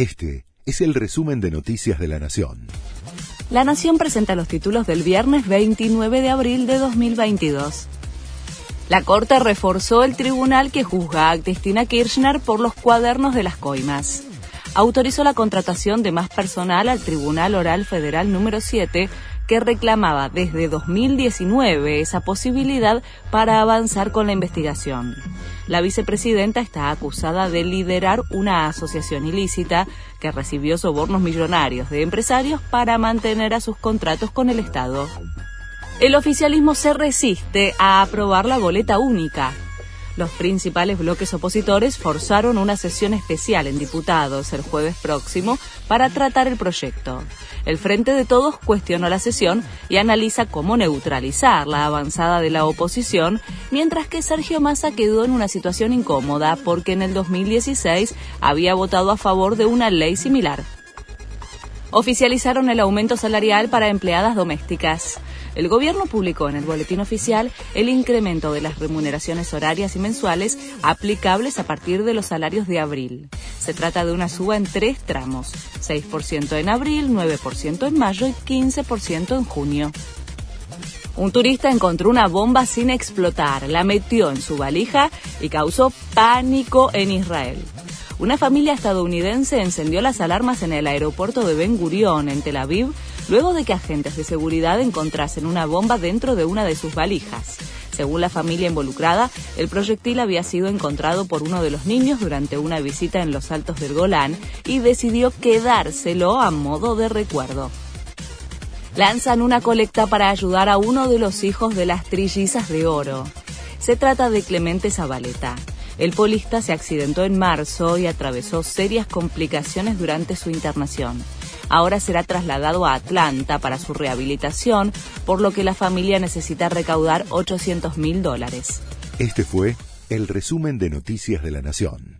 Este es el resumen de Noticias de la Nación. La Nación presenta los títulos del viernes 29 de abril de 2022. La Corte reforzó el tribunal que juzga a Cristina Kirchner por los cuadernos de las coimas. Autorizó la contratación de más personal al Tribunal Oral Federal número 7 que reclamaba desde 2019 esa posibilidad para avanzar con la investigación. La vicepresidenta está acusada de liderar una asociación ilícita que recibió sobornos millonarios de empresarios para mantener a sus contratos con el Estado. El oficialismo se resiste a aprobar la boleta única, los principales bloques opositores forzaron una sesión especial en diputados el jueves próximo para tratar el proyecto. El Frente de Todos cuestionó la sesión y analiza cómo neutralizar la avanzada de la oposición, mientras que Sergio Massa quedó en una situación incómoda porque en el 2016 había votado a favor de una ley similar oficializaron el aumento salarial para empleadas domésticas. El gobierno publicó en el boletín oficial el incremento de las remuneraciones horarias y mensuales aplicables a partir de los salarios de abril. Se trata de una suba en tres tramos, 6% en abril, 9% en mayo y 15% en junio. Un turista encontró una bomba sin explotar, la metió en su valija y causó pánico en Israel. Una familia estadounidense encendió las alarmas en el aeropuerto de Ben Gurion, en Tel Aviv, luego de que agentes de seguridad encontrasen una bomba dentro de una de sus valijas. Según la familia involucrada, el proyectil había sido encontrado por uno de los niños durante una visita en los altos del Golán y decidió quedárselo a modo de recuerdo. Lanzan una colecta para ayudar a uno de los hijos de las trillizas de oro. Se trata de Clemente Zabaleta. El polista se accidentó en marzo y atravesó serias complicaciones durante su internación. Ahora será trasladado a Atlanta para su rehabilitación, por lo que la familia necesita recaudar 800 mil dólares. Este fue el resumen de Noticias de la Nación.